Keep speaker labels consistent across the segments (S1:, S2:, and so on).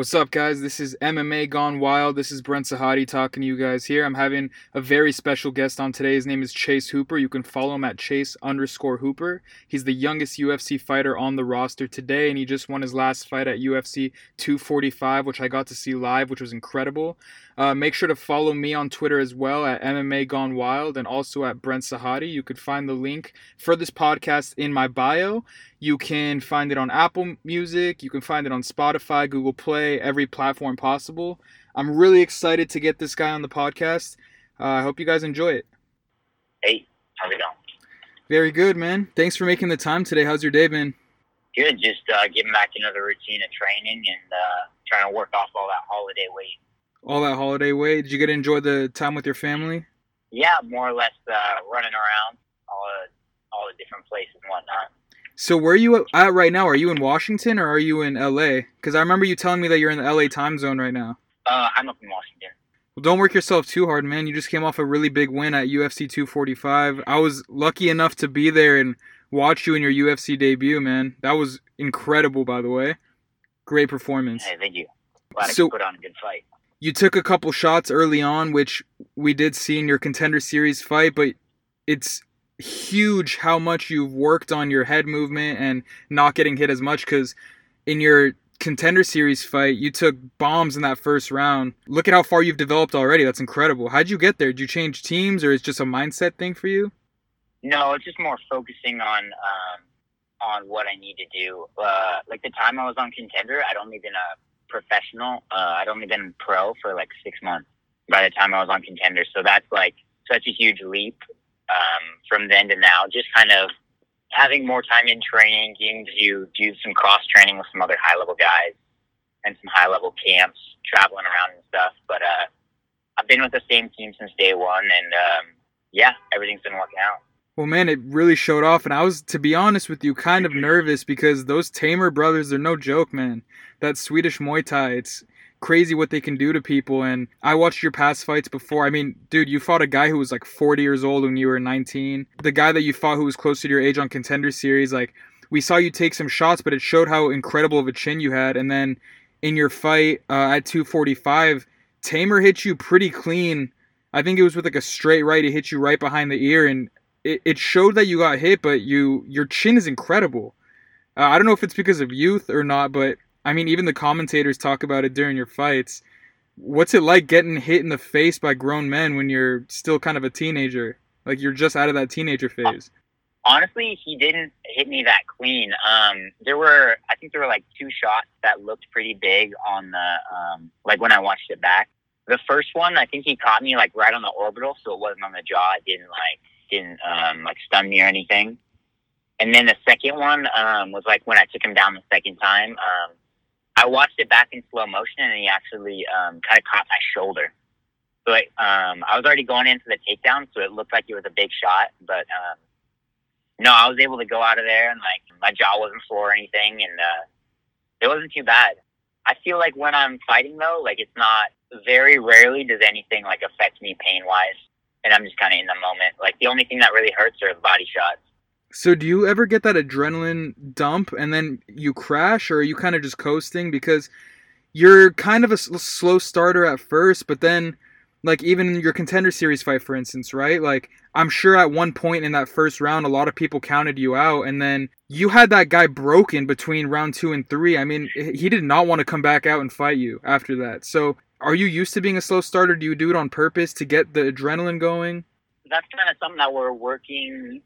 S1: What's up, guys? This is MMA Gone Wild. This is Brent Sahadi talking to you guys here. I'm having a very special guest on today. His name is Chase Hooper. You can follow him at Chase underscore Hooper. He's the youngest UFC fighter on the roster today, and he just won his last fight at UFC 245, which I got to see live, which was incredible. Uh, make sure to follow me on Twitter as well at MMA Gone Wild and also at Brent Sahadi. You could find the link for this podcast in my bio. You can find it on Apple Music. You can find it on Spotify, Google Play, every platform possible. I'm really excited to get this guy on the podcast. Uh, I hope you guys enjoy it.
S2: Hey, how's it going?
S1: Very good, man. Thanks for making the time today. How's your day been?
S2: Good. Just uh, getting back into the routine of training and uh, trying to work off all that holiday weight
S1: all that holiday way. Did you get to enjoy the time with your family?
S2: Yeah, more or less uh, running around all the all the different places and whatnot.
S1: So where are you at right now? Are you in Washington or are you in LA? Because I remember you telling me that you're in the LA time zone right now.
S2: Uh, I'm up in Washington.
S1: Well, don't work yourself too hard, man. You just came off a really big win at UFC 245. I was lucky enough to be there and watch you in your UFC debut, man. That was incredible, by the way. Great performance.
S2: Hey, thank you. Glad so, I could put on a good fight
S1: you took a couple shots early on, which we did see in your contender series fight, but it's huge how much you've worked on your head movement and not getting hit as much because in your contender series fight you took bombs in that first round. Look at how far you've developed already. That's incredible. How'd you get there? Did you change teams or is just a mindset thing for you?
S2: No it's just more focusing on um, on what i need to do. Uh, like the time i was on contender i'd only been a professional. Uh, I'd only been pro for like six months by the time I was on contender. So that's like such a huge leap um, from then to now. Just kind of having more time in training, getting to do some cross training with some other high level guys and some high level camps, traveling around and stuff. But uh, I've been with the same team since day one, and um, yeah, everything's been working out.
S1: Well, man, it really showed off, and I was, to be honest with you, kind of nervous because those Teymur brothers are no joke, man. That Swedish Muay Thai, it's crazy what they can do to people. And I watched your past fights before. I mean, dude, you fought a guy who was like 40 years old when you were 19. The guy that you fought who was close to your age on Contender Series, like we saw you take some shots, but it showed how incredible of a chin you had. And then in your fight uh, at 245, Teymur hit you pretty clean. I think it was with like a straight right. He hit you right behind the ear, and it, it showed that you got hit, but you your chin is incredible. Uh, I don't know if it's because of youth or not, but I mean, even the commentators talk about it during your fights. What's it like getting hit in the face by grown men when you're still kind of a teenager? Like you're just out of that teenager phase.
S2: Honestly, he didn't hit me that clean. Um, there were, I think there were like two shots that looked pretty big on the, um, like when I watched it back. The first one, I think he caught me like right on the orbital, so it wasn't on the jaw. It didn't like didn't um, like stun me or anything. And then the second one um, was like when I took him down the second time. Um, I watched it back in slow motion, and he actually um, kind of caught my shoulder. So um, I was already going into the takedown, so it looked like it was a big shot. But um, no, I was able to go out of there, and like my jaw wasn't sore or anything, and uh, it wasn't too bad. I feel like when I'm fighting though, like it's not very rarely does anything like affect me pain wise and I'm just kind of in the moment. Like the only thing that really hurts are body shots.
S1: So do you ever get that adrenaline dump and then you crash, or are you kind of just coasting because you're kind of a slow starter at first, but then like even your contender series fight for instance right like i'm sure at one point in that first round a lot of people counted you out and then you had that guy broken between round two and three i mean he did not want to come back out and fight you after that so are you used to being a slow starter? Do you do it on purpose to get the adrenaline going?
S2: That's kind of something that we're working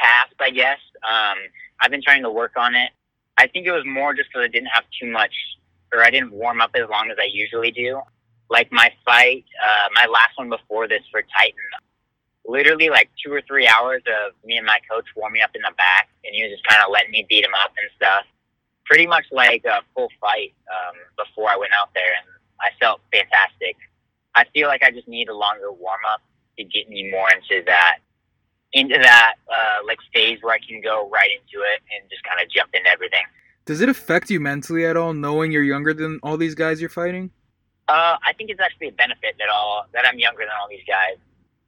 S2: past, I guess. Um, I've been trying to work on it. I think it was more just because I didn't have too much, or I didn't warm up as long as I usually do. Like my fight, uh, my last one before this for Titan, literally like two or three hours of me and my coach warming up in the back, and he was just kind of letting me beat him up and stuff. Pretty much like a full fight um, before I went out there, and I felt fantastic. I feel like I just need a longer warm up to get me more into that into that uh, like phase where I can go right into it and just kind of jump into everything.
S1: Does it affect you mentally at all, knowing you're younger than all these guys you're fighting?
S2: Uh, I think it's actually a benefit that all that I'm younger than all these guys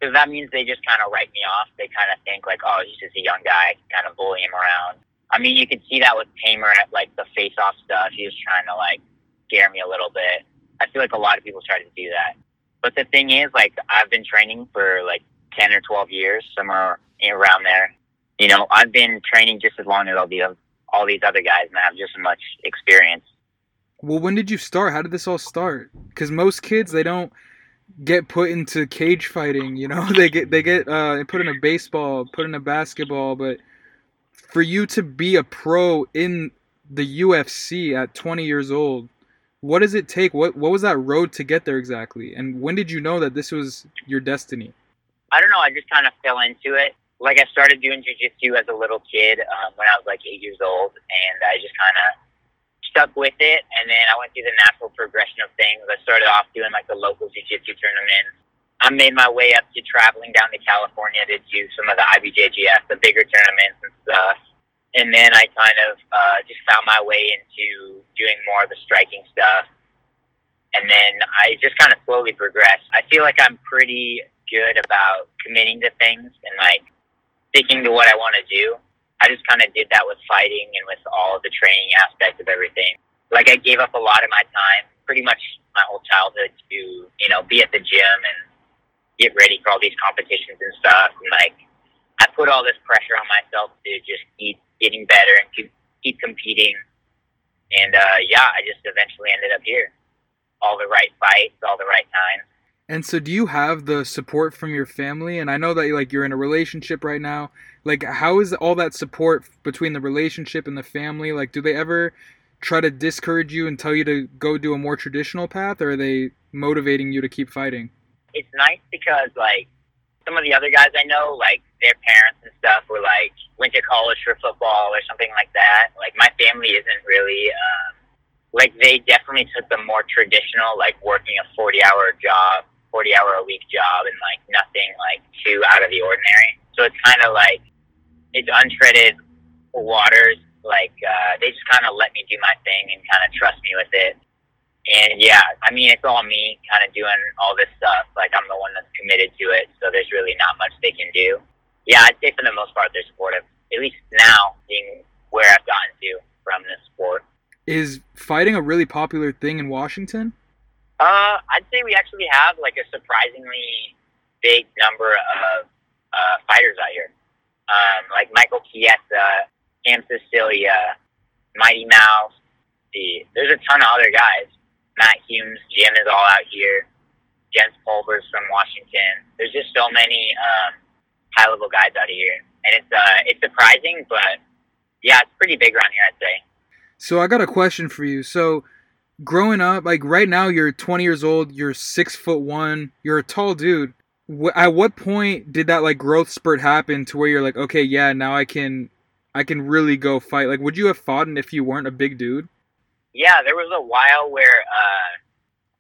S2: because that means they just kind of write me off. They kind of think like, oh, he's just a young guy, kind of bully him around. I mean, you could see that with Teymur at like the face-off stuff. He was trying to like scare me a little bit. I feel like a lot of people try to do that. But the thing is, like, I've been training for like 10 or 12 years, somewhere around there. You know, I've been training just as long as all the all these other guys, and I have just as much experience.
S1: Well, when did you start? How did this all start? Because most kids they don't get put into cage fighting. You know, they get they get uh, put in a baseball, put in a basketball, but for you to be a pro in the UFC at 20 years old, what does it take? What what was that road to get there exactly? And when did you know that this was your destiny?
S2: I don't know. I just kind of fell into it. Like I started doing jujitsu as a little kid um, when I was like eight years old, and I just kind of stuck with it. And then I went through the natural progression of things. I started off doing like the local jiu-jitsu tournaments. I made my way up to traveling down to California to do some of the IBJJF, the bigger tournaments and stuff and then I kind of uh, just found my way into doing more of the striking stuff. And then I just kind of slowly progressed. I feel like I'm pretty good about committing to things and like sticking to what I want to do. I just kind of did that with fighting and with all of the training aspects of everything. Like I gave up a lot of my time, pretty much my whole childhood, to you know be at the gym and get ready for all these competitions and stuff. And like I put all this pressure on myself to just keep getting better and keep keep competing. And uh, yeah, I just eventually ended up here. All the right fights, all the right times.
S1: And so, do you have the support from your family? And I know that like you're in a relationship right now. Like, how is all that support between the relationship and the family? Like, do they ever try to discourage you and tell you to go do a more traditional path, or are they motivating you to keep fighting?
S2: It's nice because like some of the other guys I know, like their parents and stuff were like went to college for football or something like that. Like my family isn't really um, like they definitely took the more traditional, like working a forty hour job, forty hour a week job, and like nothing like too out of the ordinary. So it's kind of like it's untreaded waters. Like uh, they just kind of let me do my thing and kind of trust me with it. And yeah, I mean, it's all me kind of doing all this stuff. Like I'm the one that's committed to it, so there's really not much they can do. Yeah, I'd say for the most part they're supportive. At least now, being where I've gotten to from this sport.
S1: Is fighting a really popular thing in Washington?
S2: Uh, I'd say we actually have like a surprisingly big number of uh, fighters out here. Um, like Michael Chiesa, Cam Sicilia, Mighty Mouse. The, there's a ton of other guys. Matt Hume's, gym is all out here. Jens Pulver's from Washington. There's just so many um, high level guys out here, and it's uh, it's surprising, but yeah, it's pretty big around here, I'd say.
S1: So I got a question for you. So growing up, like right now, you're 20 years old. You're six foot one. You're a tall dude. At what point did that like growth spurt happen to where you're like, okay, yeah, now I can, I can really go fight? Like, would you have fought if you weren't a big dude?
S2: yeah, there was a while where uh,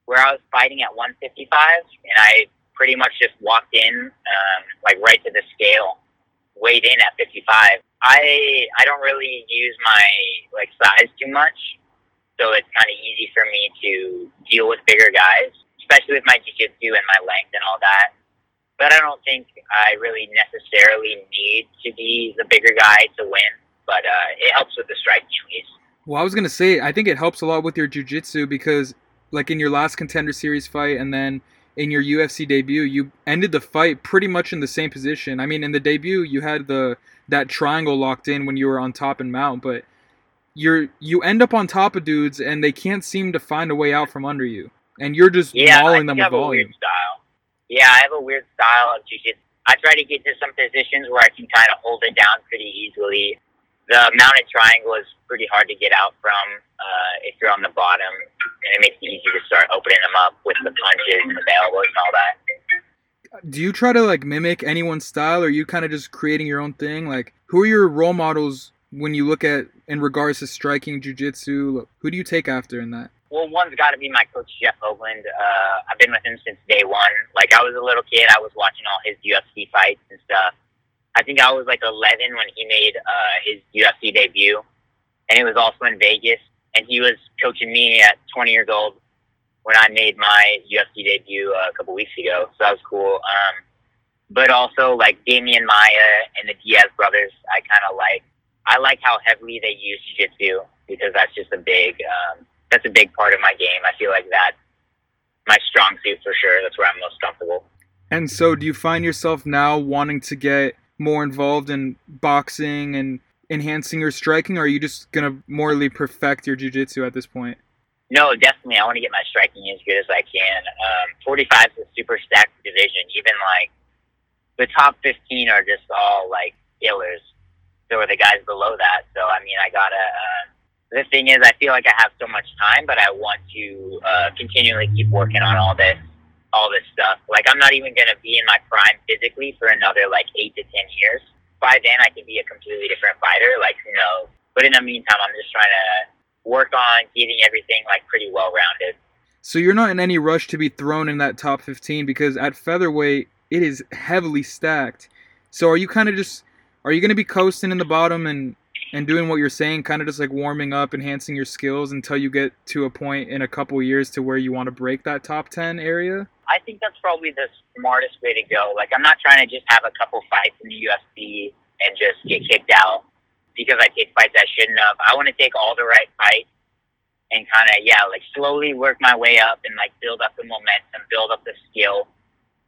S2: where I was fighting at 155, and I pretty much just walked in, um, like right to the scale, weighed in at 55. I I don't really use my like size too much, so it's kind of easy for me to deal with bigger guys, especially with my jiu-jitsu and my length and all that. But I don't think I really necessarily need to be the bigger guy to win. But uh, it helps with the striking at.
S1: Well, I was gonna say I think it helps a lot with your jiu-jitsu because, like in your last contender series fight, and then in your UFC debut, you ended the fight pretty much in the same position. I mean, in the debut, you had the that triangle locked in when you were on top and mount, but you're you end up on top of dudes and they can't seem to find a way out from under you, and you're just
S2: yeah,
S1: mauling
S2: them
S1: with volume.
S2: weird style. Yeah, I have a weird style of jiu-jitsu. I try to get to some positions where I can kind of hold it down pretty easily the mounted triangle is pretty hard to get out from uh, if you're on the bottom, and it makes it easy to start opening them up with the punches and the elbows and all that.
S1: Do you try to like mimic anyone's style, or are you kind of just creating your own thing? Like, who are your role models when you look at in regards to striking jujitsu? Who do you take after in that?
S2: Well, one's got to be my coach Jeff Hougland. Uh, I've been with him since day one. Like I was a little kid, I was watching all his UFC fights and stuff I think I was like 11 when he made uh, his UFC debut, and it was also in Vegas. And he was coaching me at 20 years old when I made my UFC debut uh, a couple weeks ago. So that was cool. Um, but also like Demian Maia and the Diaz brothers, I kind of like. I like how heavily they use jiu-jitsu because that's just a big um, that's a big part of my game. I feel like that's my strong suit for sure. That's where I'm most comfortable.
S1: And so, do you find yourself now wanting to get more involved in boxing and enhancing your striking, or are you just gonna morally perfect your jiu-jitsu at this point?
S2: No, definitely. I want to get my striking as good as I can. Um, 45 is a super stacked division. Even like the top 15 are just all like killers. So are the guys below that. So I mean, I gotta. Uh, the thing is, I feel like I have so much time, but I want to uh, continually keep working on all this, all this stuff. Like I'm not even gonna be in my prime physically for another like eight to ten years. By then, I can be a completely different fighter. Like who knows? But in the meantime, I'm just trying to work on getting everything like pretty well rounded.
S1: So you're not in any rush to be thrown in that top 15 because at featherweight it is heavily stacked. So are you kind of just are you going to be coasting in the bottom and and doing what you're saying, kind of just like warming up, enhancing your skills until you get to a point in a couple years to where you want to break that top 10 area?
S2: I think that's probably the smartest way to go. Like, I'm not trying to just have a couple fights in the UFC and just get kicked out because I take fights I shouldn't have. I want to take all the right fights and kind of, yeah, like slowly work my way up and like build up the momentum, build up the skill.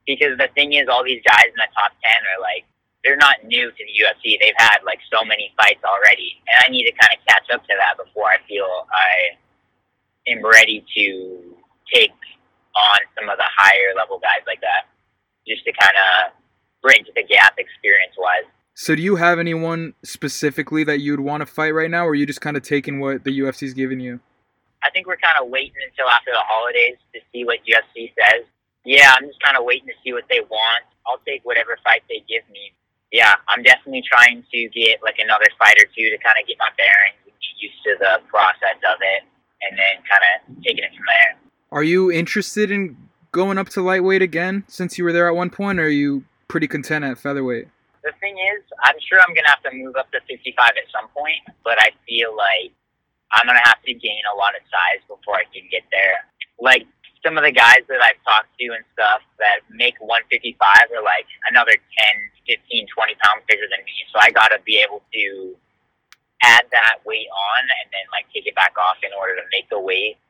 S2: Because the thing is, all these guys in the top 10 are like, they're not new to the UFC. They've had like so many fights already, and I need to kind of catch up to that before I feel I am ready to take on some of the higher level guys like that, just to kind of bridge the gap experience wise.
S1: So, do you have anyone specifically that you'd want to fight right now, or are you just kind of taking what the UFC's giving you?
S2: I think we're kind of waiting until after the holidays to see what UFC says. Yeah, I'm just kind of waiting to see what they want. I'll take whatever fight they give me. Yeah, I'm definitely trying to get like another fight or two to kind of get my bearings and get used to the process of it, and then kind of taking it from there.
S1: Are you interested in going up to lightweight again since you were there at one point, or are you pretty content at featherweight?
S2: The thing is, I'm sure I'm gonna have to move up to 55 at some point, but I feel like I'm gonna have to gain a lot of size before I can get there. Like some of the guys that I've talked to and stuff that make 155 are like another 10, 15, 20 pounds bigger than me. So I gotta be able to add that weight on and then like take it back off in order to make the weight.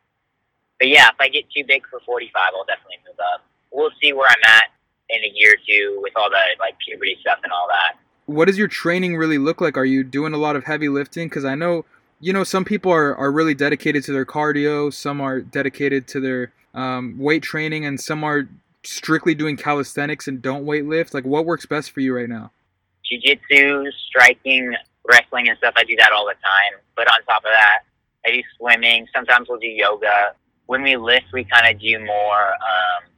S2: But yeah, if I get too big for 45, I'll definitely move up. We'll see where I'm at in a year or two with all the like puberty stuff and all that.
S1: What does your training really look like? Are you doing a lot of heavy lifting? Because I know, you know, some people are, are really dedicated to their cardio, some are dedicated to their um, weight training, and some are strictly doing calisthenics and don't weight lift. Like, what works best for you right now?
S2: Jiu jitsu, striking, wrestling, and stuff. I do that all the time. But on top of that, I do swimming. Sometimes we'll do yoga. When we lift, we kind of do more. Um,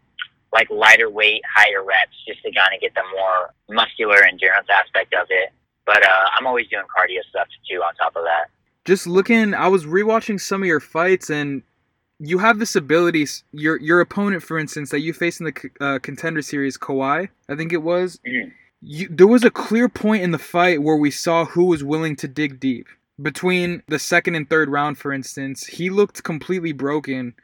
S2: like lighter weight, higher reps, just to kind of get the more muscular endurance aspect of it. But uh, I'm always doing cardio stuff too on top of that.
S1: Just looking, I was rewatching some of your fights, and you have this ability. Your your opponent, for instance, that you faced in the uh, contender series, Kawhi, I think it was.
S2: Mm-hmm.
S1: You, there was a clear point in the fight where we saw who was willing to dig deep. Between the second and third round, for instance, he looked completely broken,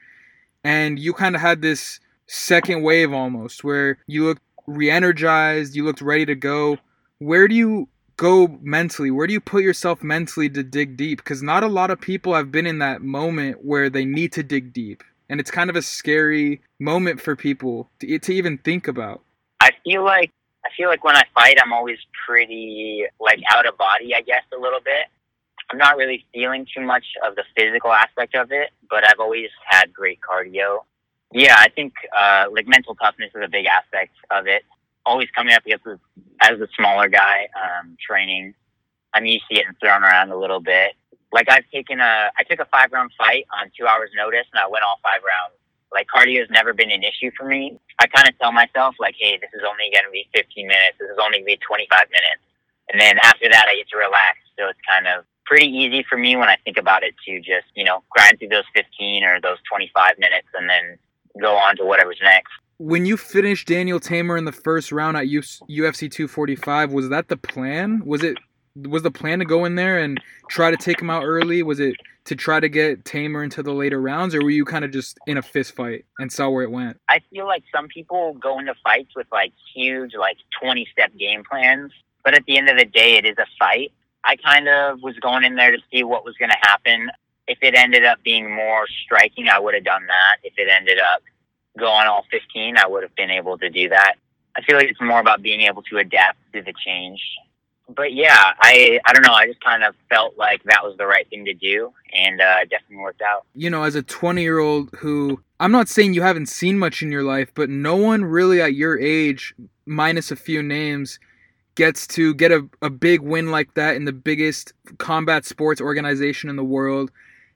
S1: and you kind of had this second wave almost, where you looked re-energized, you looked ready to go. Where do you go mentally? Where do you put yourself mentally to dig deep? Because not a lot of people have been in that moment where they need to dig deep, and it's kind of a scary moment for people to, to even think about.
S2: I feel like I feel like when I fight, I'm always pretty like out of body, I guess, a little bit. I'm not really feeling too much of the physical aspect of it, but I've always had great cardio. Yeah, I think uh, like mental toughness is a big aspect of it. Always coming up against the, as a smaller guy, um, training. I'm used to getting thrown around a little bit. Like I've taken a, I took a five round fight on two hours notice, and I went all five rounds. Like cardio has never been an issue for me. I kind of tell myself like, hey, this is only going to be 15 minutes. This is only going to be 25 minutes, and then after that, I get to relax. So it's kind of pretty easy for me when I think about it to just you know grind through those 15 or those 25 minutes, and then go on to whatever's next.
S1: When you finished Daniel Teymur in the first round at UFC 245, was that the plan? Was it was the plan to go in there and try to take him out early? Was it to try to get Teymur into the later rounds, or were you kind of just in a fist fight and saw where it went?
S2: I feel like some people go into fights with like huge, like 20 step game plans, but at the end of the day, it is a fight. I kind of was going in there to see what was going to happen if it ended up being more striking, I would have done that. If it ended up going all 15, I would have been able to do that. I feel like it's more about being able to adapt to the change. But yeah, I I don't know. I just kind of felt like that was the right thing to do, and uh, it definitely worked out.
S1: You know, as a 20 year old who I'm not saying you haven't seen much in your life, but no one really at your age, minus a few names, gets to get a, a big win like that in the biggest combat sports organization in the world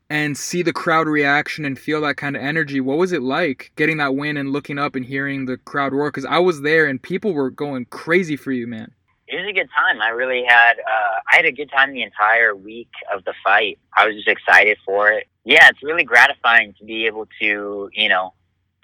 S1: and see the crowd reaction and feel that kind of energy. What was it like getting that win and looking up and hearing the crowd roar? Because I was there and people were going crazy for you, man.
S2: It was a good time. I really had uh, I had a good time the entire week of the fight. I was just excited for it. Yeah, it's really gratifying to be able to you know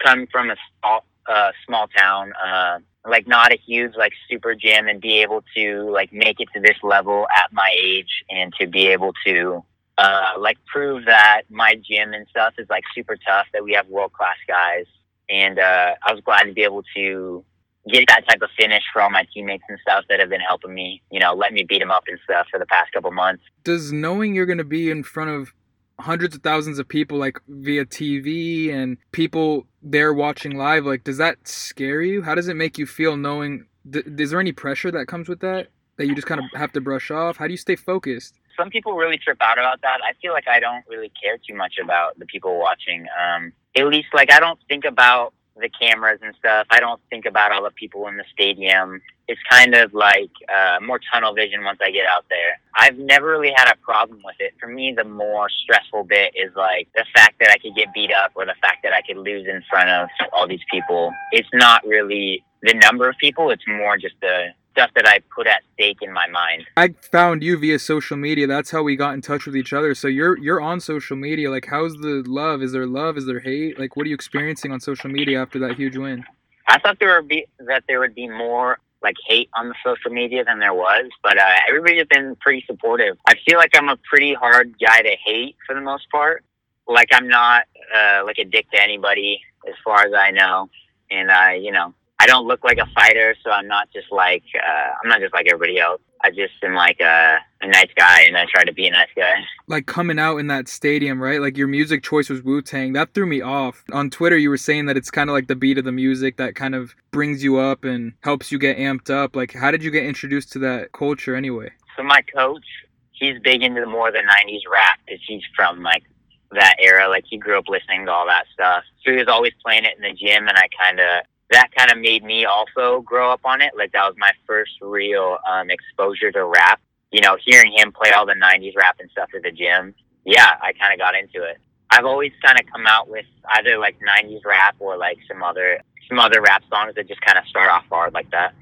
S2: come from a small uh, small town. Uh, like not a huge like super gym and be able to like make it to this level at my age and to be able to uh, like prove that my gym and stuff is like super tough that we have world class guys. And uh, I was glad to be able to get that type of finish for all my teammates and stuff that have been helping me you know let me beat them up and stuff for the past couple months.
S1: Does knowing you're going to be in front of hundreds of thousands of people like via TV and people there watching live like does that scare you? How does it make you feel knowing th- is there any pressure that comes with that that you just kind of have to brush off? How do you stay focused
S2: some people really trip out about that i feel like i don't really care too much about the people watching um at least like i don't think about the cameras and stuff. I don't think about all the people in the stadium. It's kind of like uh, more tunnel vision once I get out there. I've never really had a problem with it. For me, the more stressful bit is like the fact that I could get beat up or the fact that I could lose in front of all these people. It's not really the number of people. It's more just the stuff that I put at stake in my mind.
S1: I found you via social media. That's how we got in touch with each other. So you're you're on social media. Like how's the love? Is there love? Is there hate? Like what are you experiencing on social media after that huge win?
S2: I thought there would be that there would be more like hate on the social media than there was, but uh, everybody's been pretty supportive. I feel like I'm a pretty hard guy to hate for the most part. Like I'm not uh, like a dick to anybody as far as I know, and I, you know, I don't look like a fighter, so I'm not just like uh, I'm not just like everybody else. I just am like a, a nice guy, and I try to be a nice guy.
S1: Like coming out in that stadium, right? Like your music choice was Wu Tang. That threw me off. On Twitter, you were saying that it's kind of like the beat of the music that kind of brings you up and helps you get amped up. Like, how did you get introduced to that culture anyway?
S2: So my coach, he's big into the more the '90s rap because he's from like that era. Like he grew up listening to all that stuff. So he was always playing it in the gym, and I kind of that kind of made me also grow up on it. Like that was my first real um, exposure to rap. You know, hearing him play all the '90s rap and stuff at the gym. Yeah, I kind of got into it. I've always kind of come out with either like '90s rap or like some other some other rap songs that just kind of start off hard like that.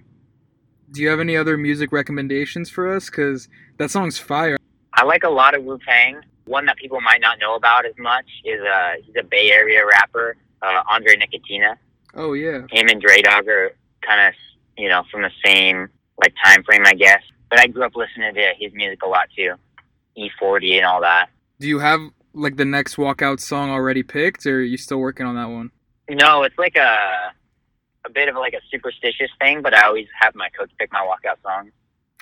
S1: Do you have any other music recommendations for us? Because that song's fire.
S2: I like a lot of Wu Tang. One that people might not know about as much is uh he's a Bay Area rapper, uh, Andre Nickatina.
S1: Oh yeah.
S2: Him and Dre Dog are kind of you know from the same like time frame, I guess. But I grew up listening to his music a lot too, E40 and all that.
S1: Do you have like the next walkout song already picked, or are you still working on that one?
S2: No, it's like a a bit of like a superstitious thing, but I always have my coach pick my walkout song.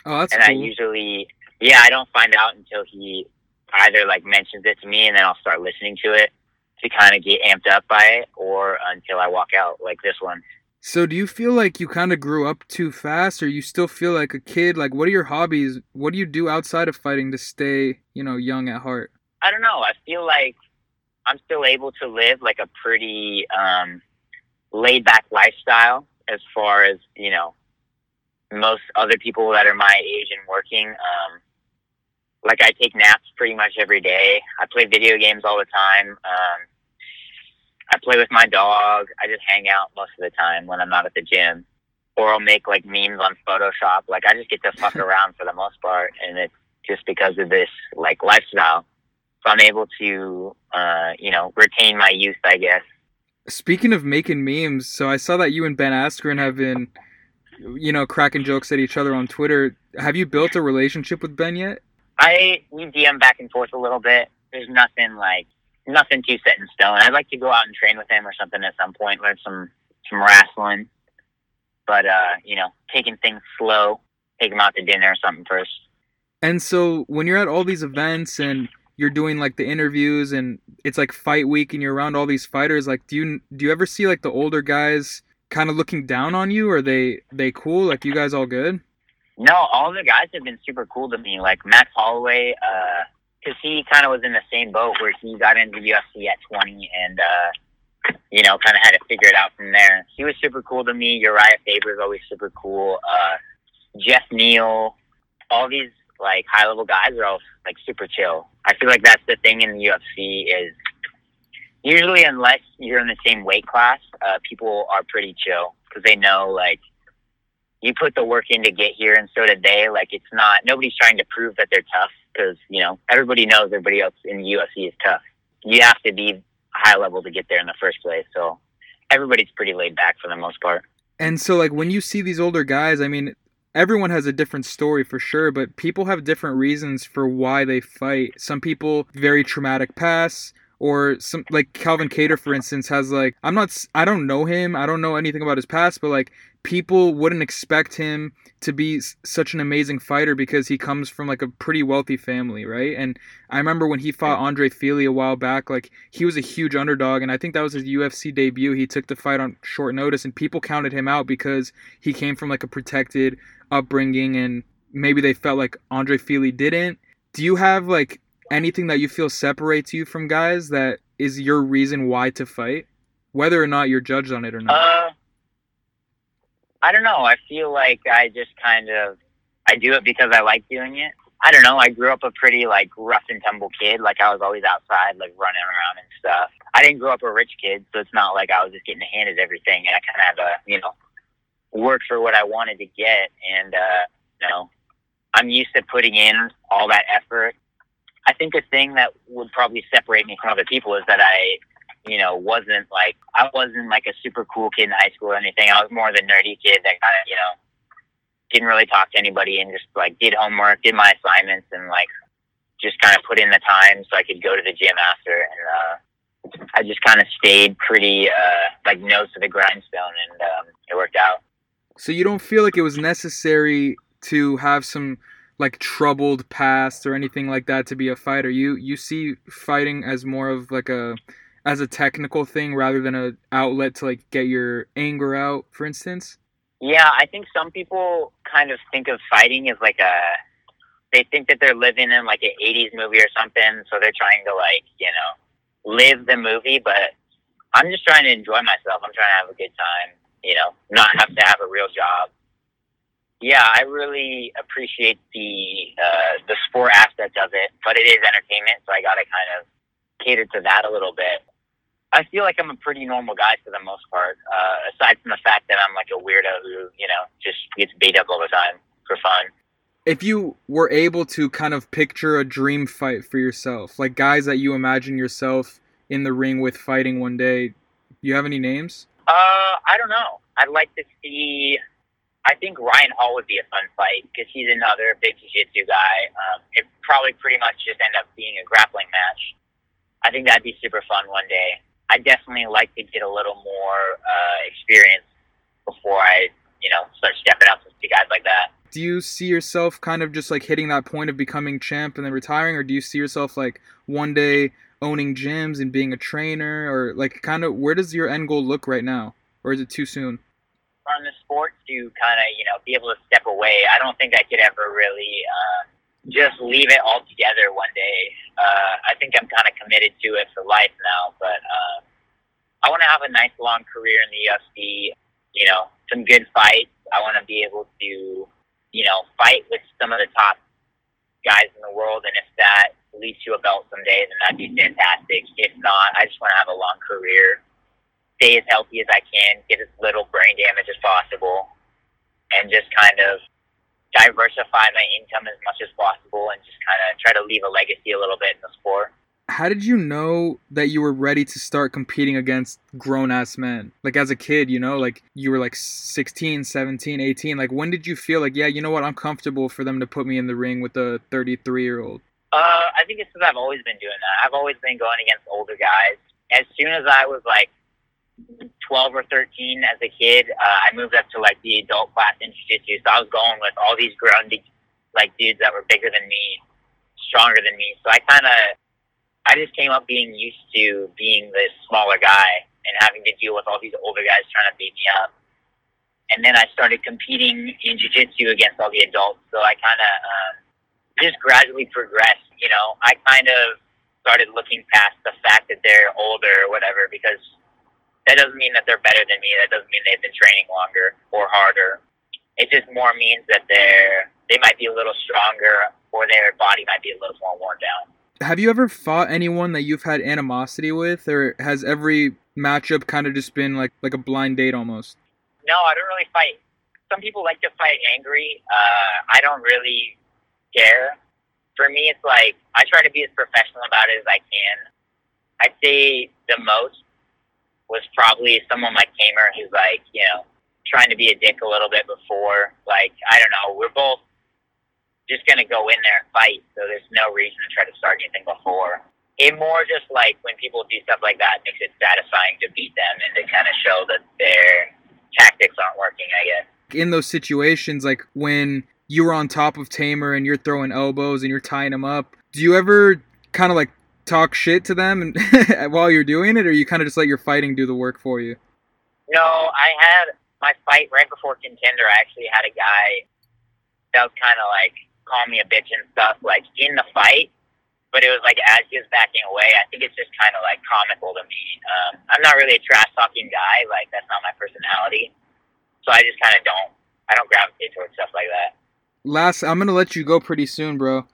S1: Oh, that's
S2: and
S1: cool.
S2: I usually, yeah, I don't find out until he either like mentions it to me, and then I'll start listening to it to kind of get amped up by it, or until I walk out like this one.
S1: So, do you feel like you kind of grew up too fast, or you still feel like a kid? Like, what are your hobbies? What do you do outside of fighting to stay, you know, young at heart?
S2: I don't know. I feel like I'm still able to live like a pretty um, laid back lifestyle as far as you know most other people that are my age and working. Um, like I take naps pretty much every day. I play video games all the time. Um, I play with my dog. I just hang out most of the time when I'm not at the gym, or I'll make like memes on Photoshop. Like I just get to fuck around for the most part, and it's just because of this like lifestyle. So I'm able to, uh, you know, retain my youth, I guess.
S1: Speaking of making memes, so I saw that you and Ben Askren have been, you know, cracking jokes at each other on Twitter. Have you built a relationship with Ben yet?
S2: I we DM back and forth a little bit. There's nothing like nothing too set in stone. I'd like to go out and train with him or something at some point, learn some some wrestling. But uh, you know, taking things slow, take him out to dinner or something first.
S1: And so when you're at all these events and you're doing like the interviews and it's like fight week and you're around all these fighters like do you do you ever see like the older guys kind of looking down on you or are they they cool like you guys all good
S2: No, all the guys have been super cool to me. Like Max Holloway, because he kind of was in the same boat where he got into the UFC at 20 and, uh, you know, kind of had to figure it out from there. He was super cool to me. Urijah Faber is always super cool. Uh, Geoff Neal, all these like high level guys are all like super chill. I feel like that's the thing in the UFC is usually unless you're in the same weight class, uh, people are pretty chill because they know like you put the work in to get here, and so did they. Like it's not nobody's trying to prove that they're tough because you know everybody knows everybody else in the UFC is tough. You have to be high level to get there in the first place. So everybody's pretty laid back for the most part.
S1: And so, like, when you see these older guys, I mean, everyone has a different story for sure, but people have different reasons for why they fight. Some people, very traumatic past, or some, like, Calvin Kattar, for instance, has, like, I'm not, I don't know him, I don't know anything about his past, but, like, people wouldn't expect him to be such an amazing fighter because he comes from, like, a pretty wealthy family, right? And I remember when he fought Andre Fili a while back, like, he was a huge underdog, and I think that was his UFC debut. He took the fight on short notice, and people counted him out because he came from like a protected upbringing, and maybe they felt like Andre Fili didn't. Do you have like anything that you feel separates you from guys that is your reason why to fight, whether or not you're judged on it or not?
S2: Uh, I don't know. I feel like I just kind of I do it because I like doing it. I don't know. I grew up a pretty like rough and tumble kid. Like I was always outside, like running around and stuff. I didn't grow up a rich kid, so it's not like I was just getting handed everything. And I kind of had to, you know, work for what I wanted to get. And uh, you know, I'm used to putting in all that effort. I think the thing that would probably separate me from other people is that I you know, wasn't like I wasn't like a super cool kid in high school or anything. I was more the nerdy kid that kind of, you know, didn't really talk to anybody and just like did homework, did my assignments, and like just kind of put in the time so I could go to the gym after. And uh, I just kind of stayed pretty uh, like nose to the grindstone, and um, it worked out.
S1: so you don't feel like it was necessary to have some like troubled past or anything like that to be a fighter. You you see fighting as more of like a as a technical thing rather than a outlet to like get your anger out, for instance.
S2: Yeah, I think some people kind of think of fighting as like a they think that they're living in like an 80s movie or something, so they're trying to like, you know, live the movie, but I'm just trying to enjoy myself. I'm trying to have a good time, you know, not have to have a real job. Yeah, I really appreciate the uh, the sport aspect of it, but it is entertainment, so I got to kind of cater to that a little bit. I feel like I'm a pretty normal guy for the most part, uh, aside from the fact that I'm like a weirdo who, you know, just gets beat up all the time for fun.
S1: If you were able to kind of picture a dream fight for yourself, like guys that you imagine yourself in the ring with fighting one day, you have any names?
S2: Uh, I don't know. I'd like to see. I think Ryan Hall would be a fun fight because he's another big jiu-jitsu guy. Um, it probably pretty much just end up being a grappling match. I think that'd be super fun one day. I definitely like to get a little more uh, experience before I, you know, start stepping up to guys like that.
S1: Do you see yourself kind of just like hitting that point of becoming champ and then retiring, or do you see yourself like one day owning gyms and being a trainer, or like kind of where does your end goal look right now, or is it too soon?
S2: on the sport to kind of you know be able to step away. I don't think I could ever really uh, just leave it all together one day. Uh, I think I'm kind of committed to it for life now, but uh, I want to have a nice long career in the UFC. You know, some good fights. I want to be able to you know fight with some of the top guys in the world, and if that leads to a belt someday, then that'd be fantastic. If not, I just want to have a long career stay as healthy as I can, get as little brain damage as possible, and just kind of diversify my income as much as possible and just kind of try to leave a legacy a little bit in the sport.
S1: How did you know that you were ready to start competing against grown ass men? Like as a kid, you know, like you were like 16, 17, 18. Like when did you feel like, yeah, you know what, I'm comfortable for them to put me in the ring with a 33 year old?
S2: Uh, I think it's because I've always been doing that. I've always been going against older guys. As soon as I was like 12 or 13 as a kid, uh, I moved up to like the adult class in jiu-jitsu. So I was going with all these grown like dudes that were bigger than me, stronger than me. So I kind of I just came up being used to being this smaller guy and having to deal with all these older guys trying to beat me up. And then I started competing in jiu-jitsu against all the adults. So I kind of um, just gradually progressed. You know, I kind of started looking past the fact that they're older or whatever because that doesn't mean that they're better than me. That doesn't mean they've been training longer or harder. It just more means that they're they might be a little stronger or their body might be a little more worn down.
S1: Have you ever fought anyone that you've had animosity with, or has every matchup kind of just been like like a blind date almost?
S2: No, I don't really fight. Some people like to fight angry. Uh, I don't really care. For me, it's like I try to be as professional about it as I can. I'd say the most was probably someone like Teymur who's like, you know, trying to be a dick a little bit before. Like, I don't know. We're both just to go in there and fight, so there's no reason to try to start anything before. It more just like when people do stuff like that it makes it satisfying to beat them and to kind of show that their tactics aren't working, I guess.
S1: In those situations, like when you were on top of Teymur and you're throwing elbows and you're tying him up, do you ever kind of like talk shit to them and while you're doing it, or you kind of just let your fighting do the work for you?
S2: No, I had my fight right before contender. I actually had a guy that was kind of like call me a bitch and stuff, like in the fight. But it was like as he was backing away, I think it's just kind of like comical to me. Um, I'm not really a trash talking guy. Like that's not my personality. So I just kind of don't. I don't gravitate towards stuff like that.
S1: Last, I'm gonna let you go pretty soon, bro.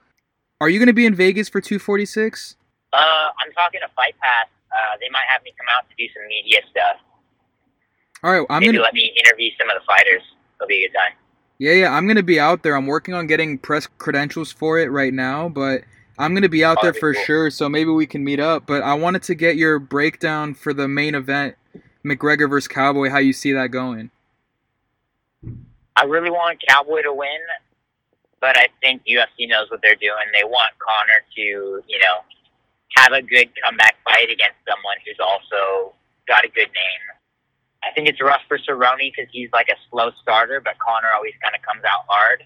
S1: Are you gonna be in Vegas for 246?
S2: Uh, I'm talking to Fight Pass. Uh, they might have me come out to do some media stuff.
S1: All right, I'm
S2: Maybe
S1: gonna
S2: let me interview some of the fighters. It'll be a good time.
S1: yeah, yeah. I'm gonna be out there. I'm working on getting press credentials for it right now, but I'm gonna be out
S2: Oh,
S1: there
S2: be
S1: for
S2: cool.
S1: sure. So maybe we can meet up. But I wanted to get your breakdown for the main event, McGregor versus Cowboy. How you see that going?
S2: I really want Cowboy to win, but I think UFC knows what they're doing. They want Conor to, you know, have a good comeback fight against someone who's also got a good name. I think it's rough for Cerrone because he's like a slow starter, but Conor always kind of comes out hard.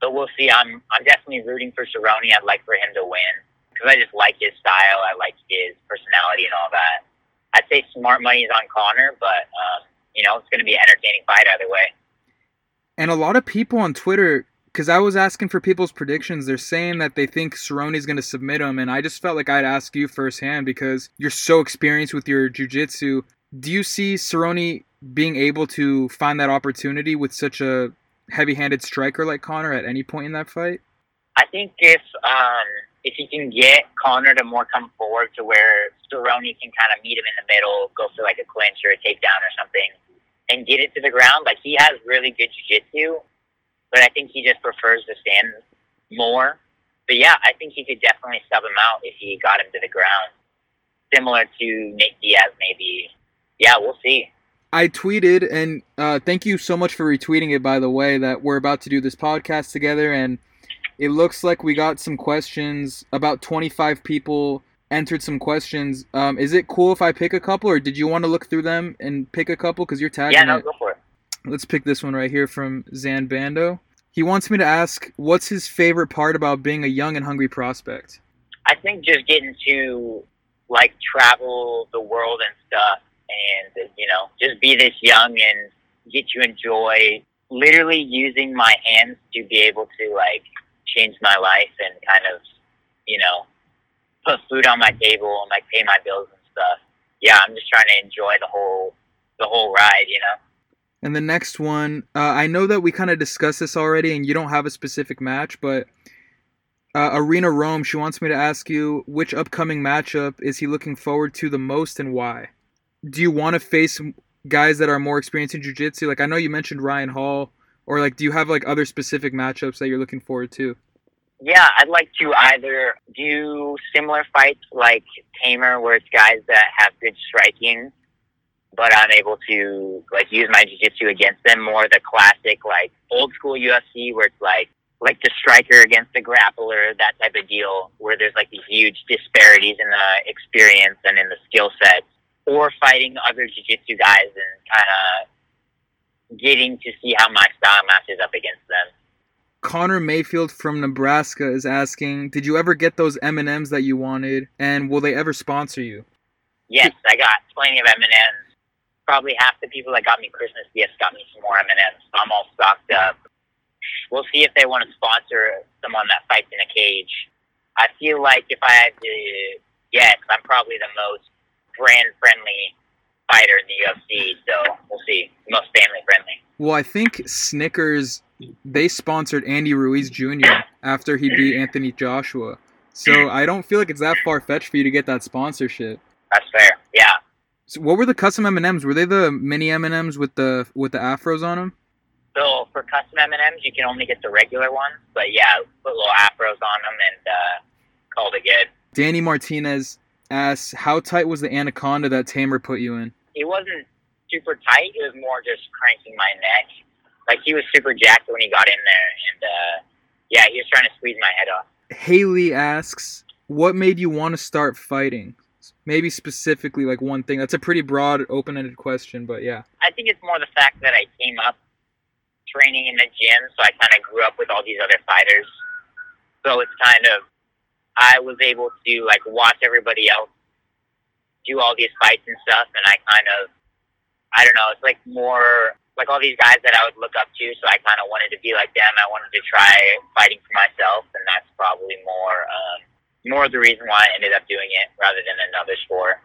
S2: But we'll see. I'm I'm definitely rooting for Cerrone. I'd like for him to win because I just like his style. I like his personality and all that. I'd say smart money is on Conor, but um, you know it's going to be an entertaining fight either way.
S1: And a lot of people on Twitter, because I was asking for people's predictions, they're saying that they think Cerrone's going to submit him, and I just felt like I'd ask you firsthand because you're so experienced with your jujitsu. Do you see Cerrone being able to find that opportunity with such a heavy-handed striker like Conor at any point in that fight?
S2: I think if um, if he can get Conor to more come forward to where Cerrone can kind of meet him in the middle, go for like a clinch or a takedown or something, and get it to the ground. Like he has really good jiu-jitsu, but I think he just prefers to stand more. But yeah, I think he could definitely sub him out if he got him to the ground, similar to Nate Diaz maybe. Yeah, we'll see.
S1: I tweeted, and uh, thank you so much for retweeting it, by the way, that we're about to do this podcast together. And it looks like we got some questions. About 25 people entered some questions. Um, is it cool if I pick a couple, or did you want to look through them and pick a couple? Because you're tagging
S2: Yeah, no,
S1: it.
S2: go for it.
S1: Let's pick this one right here from Zan Bando. He wants me to ask, what's his favorite part about being a young and hungry prospect?
S2: I think just getting to like travel the world and stuff, and you know, just be this young and get to enjoy literally using my hands to be able to like change my life and kind of, you know, put food on my table and like pay my bills and stuff. Yeah, I'm just trying to enjoy the whole the whole ride, you know.
S1: And the next one, uh, I know that we kind of discussed this already, and you don't have a specific match, but uh, Arena Rome, she wants me to ask you which upcoming matchup is he looking forward to the most and why? Do you want to face guys that are more experienced in jiu-jitsu? Like I know you mentioned Ryan Hall, or like do you have like other specific matchups that you're looking forward to?
S2: Yeah, I'd like to either do similar fights like Teymur, where it's guys that have good striking, but I'm able to like use my jiu-jitsu against them. More the classic like old school UFC, where it's like like the striker against the grappler, that type of deal, where there's like these huge disparities in the experience and in the skill sets, or fighting other jiu-jitsu guys and kind of getting to see how my style matches up against them.
S1: Connor Mayfield from Nebraska is asking, "Did you ever get those M and M's that you wanted, and will they ever sponsor you?"
S2: Yes, I got plenty of M and M's. Probably half the people that got me Christmas gifts got me some more M and M's. I'm all stocked up. We'll see if they want to sponsor someone that fights in a cage. I feel like if I had to guess, I'm probably the most brand friendly fighter in the UFC. So we'll see. Most family friendly.
S1: Well, I think Snickers they sponsored Andy Ruiz Jr. after he beat Anthony Joshua. So I don't feel like it's that far fetched for you to get that sponsorship.
S2: That's fair. Yeah.
S1: So what were the custom M and M's? Were they the mini M and M's with the with the afros on them?
S2: So for custom M and M's, you can only get the regular ones. But yeah, put little afros on them and uh, called it good.
S1: Danny Martinez asks, "How tight was the anaconda that Teymur put you in?"
S2: It wasn't super tight. It was more just cranking my neck. Like he was super jacked when he got in there, and uh, yeah, he was trying to squeeze my head off.
S1: Haley asks, "What made you want to start fighting?" Maybe specifically like one thing. That's a pretty broad, open-ended question, but yeah.
S2: I think it's more the fact that I came up training in the gym, so I kind of grew up with all these other fighters. So it's kind of I was able to like watch everybody else do all these fights and stuff, and I kind of I don't know. It's like more like all these guys that I would look up to, so I kind of wanted to be like them. I wanted to try fighting for myself, and that's probably more um, more the reason why I ended up doing it rather than another sport.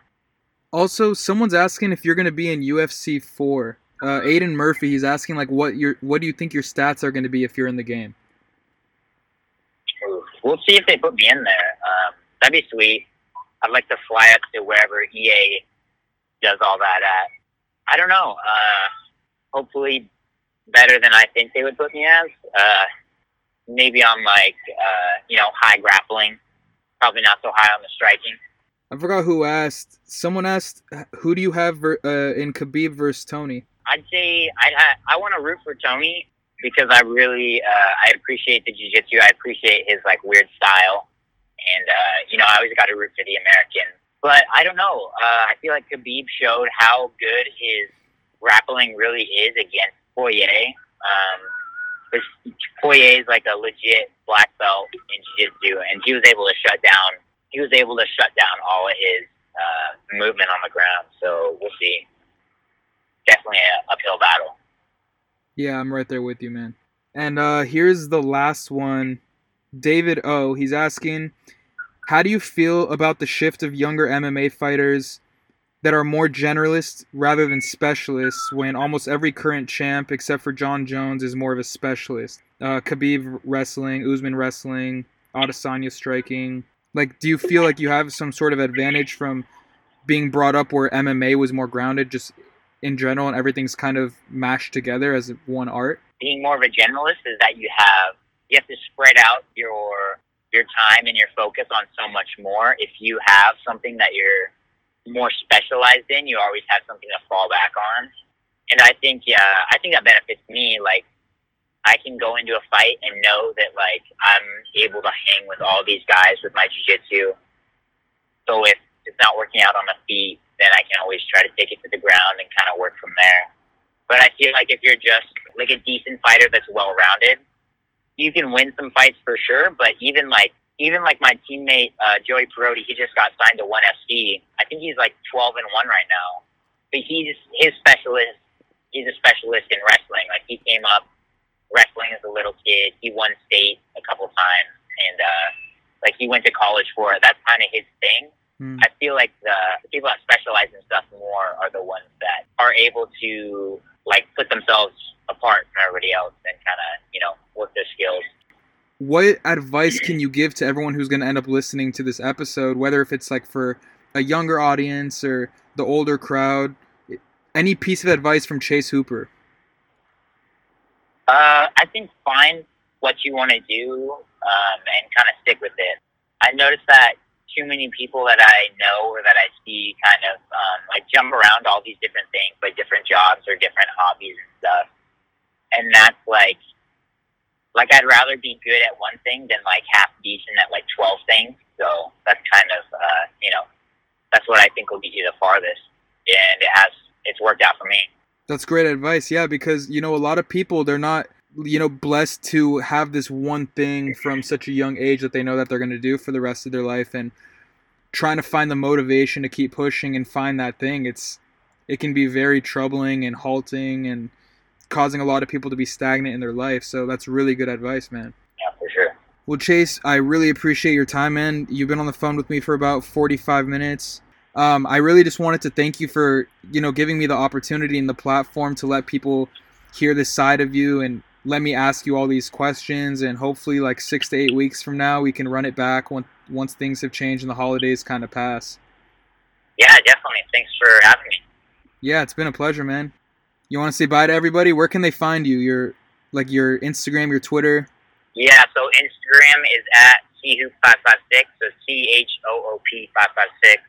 S1: Also, someone's asking if you're going to be in UFC four. Uh, Aiden Murphy, he's asking like what your what do you think your stats are going to be if you're in the game?
S2: We'll see if they put me in there. Um, that'd be sweet. I'd like to fly up to wherever EA does all that at. I don't know. Uh, hopefully, better than I think they would put me as. Uh, maybe on like uh, you know high grappling probably not so high on the striking.
S1: I forgot who asked. Someone asked, "Who do you have uh, in Khabib versus Tony?"
S2: I'd say I I, I want to root for Tony because I really uh, I appreciate the jiu-jitsu. I appreciate his like weird style, and uh, you know I always got to root for the American. But I don't know. Uh, I feel like Khabib showed how good his grappling really is against Poirier. Um, Poirier is like a legit black belt in jiu-jitsu, and he was able to shut down. He was able to shut down all of his uh, movement on the ground. So we'll see. Definitely an uphill battle.
S1: Yeah, I'm right there with you, man. And uh, here's the last one. David O. He's asking, how do you feel about the shift of younger MMA fighters that are more generalists rather than specialists when almost every current champ except for Jon Jones is more of a specialist. Uh, Khabib wrestling, Usman wrestling, Adesanya striking. Like, do you feel like you have some sort of advantage from being brought up where MMA was more grounded, just in general, and everything's kind of mashed together as one art?
S2: Being more of a generalist is that you have you have to spread out your your time and your focus on so much more. If you have something that you're more specialized in, you always have something to fall back on. And I think, yeah, I think that benefits me. Like, I can go into a fight and know that, like, I'm able to hang with all these guys with my jiu-jitsu. So if it's not working out on the feet, then I can always try to take it to the ground and kind of work from there. But I feel like if you're just like a decent fighter that's well-rounded, you can win some fights for sure. But even like even like my teammate uh, Joey Perotti, he just got signed to ONE FC. I think he's like twelve and one right now. But he's his specialist. He's a specialist in wrestling. Like he came up wrestling as a little kid. He won state a couple times, and uh, like he went to college for it. That's kind of his thing. Mm. I feel like the, the people that specialize in stuff more are the ones that are able to like put themselves apart from everybody else and kind of you know work their skills
S1: what advice can you give to everyone who's going to end up listening to this episode whether if it's like for a younger audience or the older crowd any piece of advice from chase hooper
S2: uh, i think find what you want to do um, and kind of stick with it i noticed that too many people that i know or that i see kind of um, like jump around all these different things like different jobs or different hobbies and stuff and that's like like I'd rather be good at one thing than like half decent at like twelve things. So that's kind of uh, you know that's what I think will get you the farthest, and it has it's worked out for me.
S1: That's great advice. Yeah, because you know a lot of people they're not you know, blessed to have this one thing from such a young age that they know that they're going to do for the rest of their life and trying to find the motivation to keep pushing and find that thing. It's it can be very troubling and halting and causing a lot of people to be stagnant in their life. So that's really good advice, man.
S2: Yeah, for sure.
S1: Well, Chase, I really appreciate your time, man. You've been on the phone with me for about 45 minutes. Um, I really just wanted to thank you for, you know, giving me the opportunity and the platform to let people hear this side of you and let me ask you all these questions. And hopefully, like six to eight weeks from now, we can run it back once once things have changed and the holidays kind of pass.
S2: Yeah, definitely. Thanks for having me.
S1: Yeah, it's been a pleasure, man. You want to say bye to everybody? Where can they find you? Your like your Instagram, your Twitter.
S2: Yeah, so Instagram is at choop556, so C H O O P 556.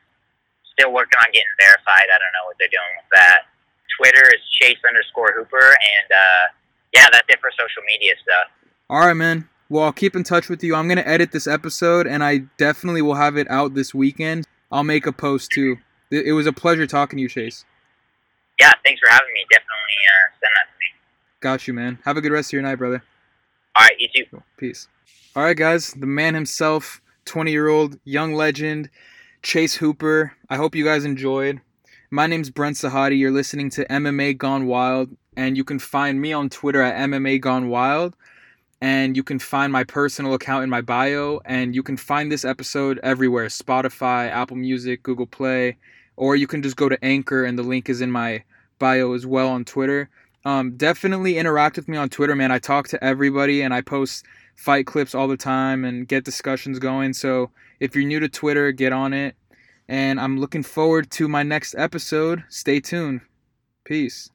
S2: Still working on getting verified. I don't know what they're doing with that. Twitter is chase underscore hooper, and uh, yeah, that's it for social media stuff.
S1: All right, man. Well, I'll keep in touch with you. I'm gonna edit this episode, and I definitely will have it out this weekend. I'll make a post too. It was a pleasure talking to you, Chase.
S2: Yeah, thanks for having me. Definitely uh, send that to me.
S1: Got you, man. Have a good rest of your night, brother.
S2: All right, you too.
S1: Peace. All right, guys. The man himself, 20 year old young legend, Chase Hooper. I hope you guys enjoyed. My name's Brent Sahadi. You're listening to MMA Gone Wild, and you can find me on Twitter at MMA Gone Wild. And you can find my personal account in my bio, and you can find this episode everywhere Spotify, Apple Music, Google Play, or you can just go to Anchor, and the link is in my bio as well on Twitter. Um, definitely interact with me on Twitter, man. I talk to everybody, and I post fight clips all the time and get discussions going. So if you're new to Twitter, get on it. And I'm looking forward to my next episode. Stay tuned. Peace.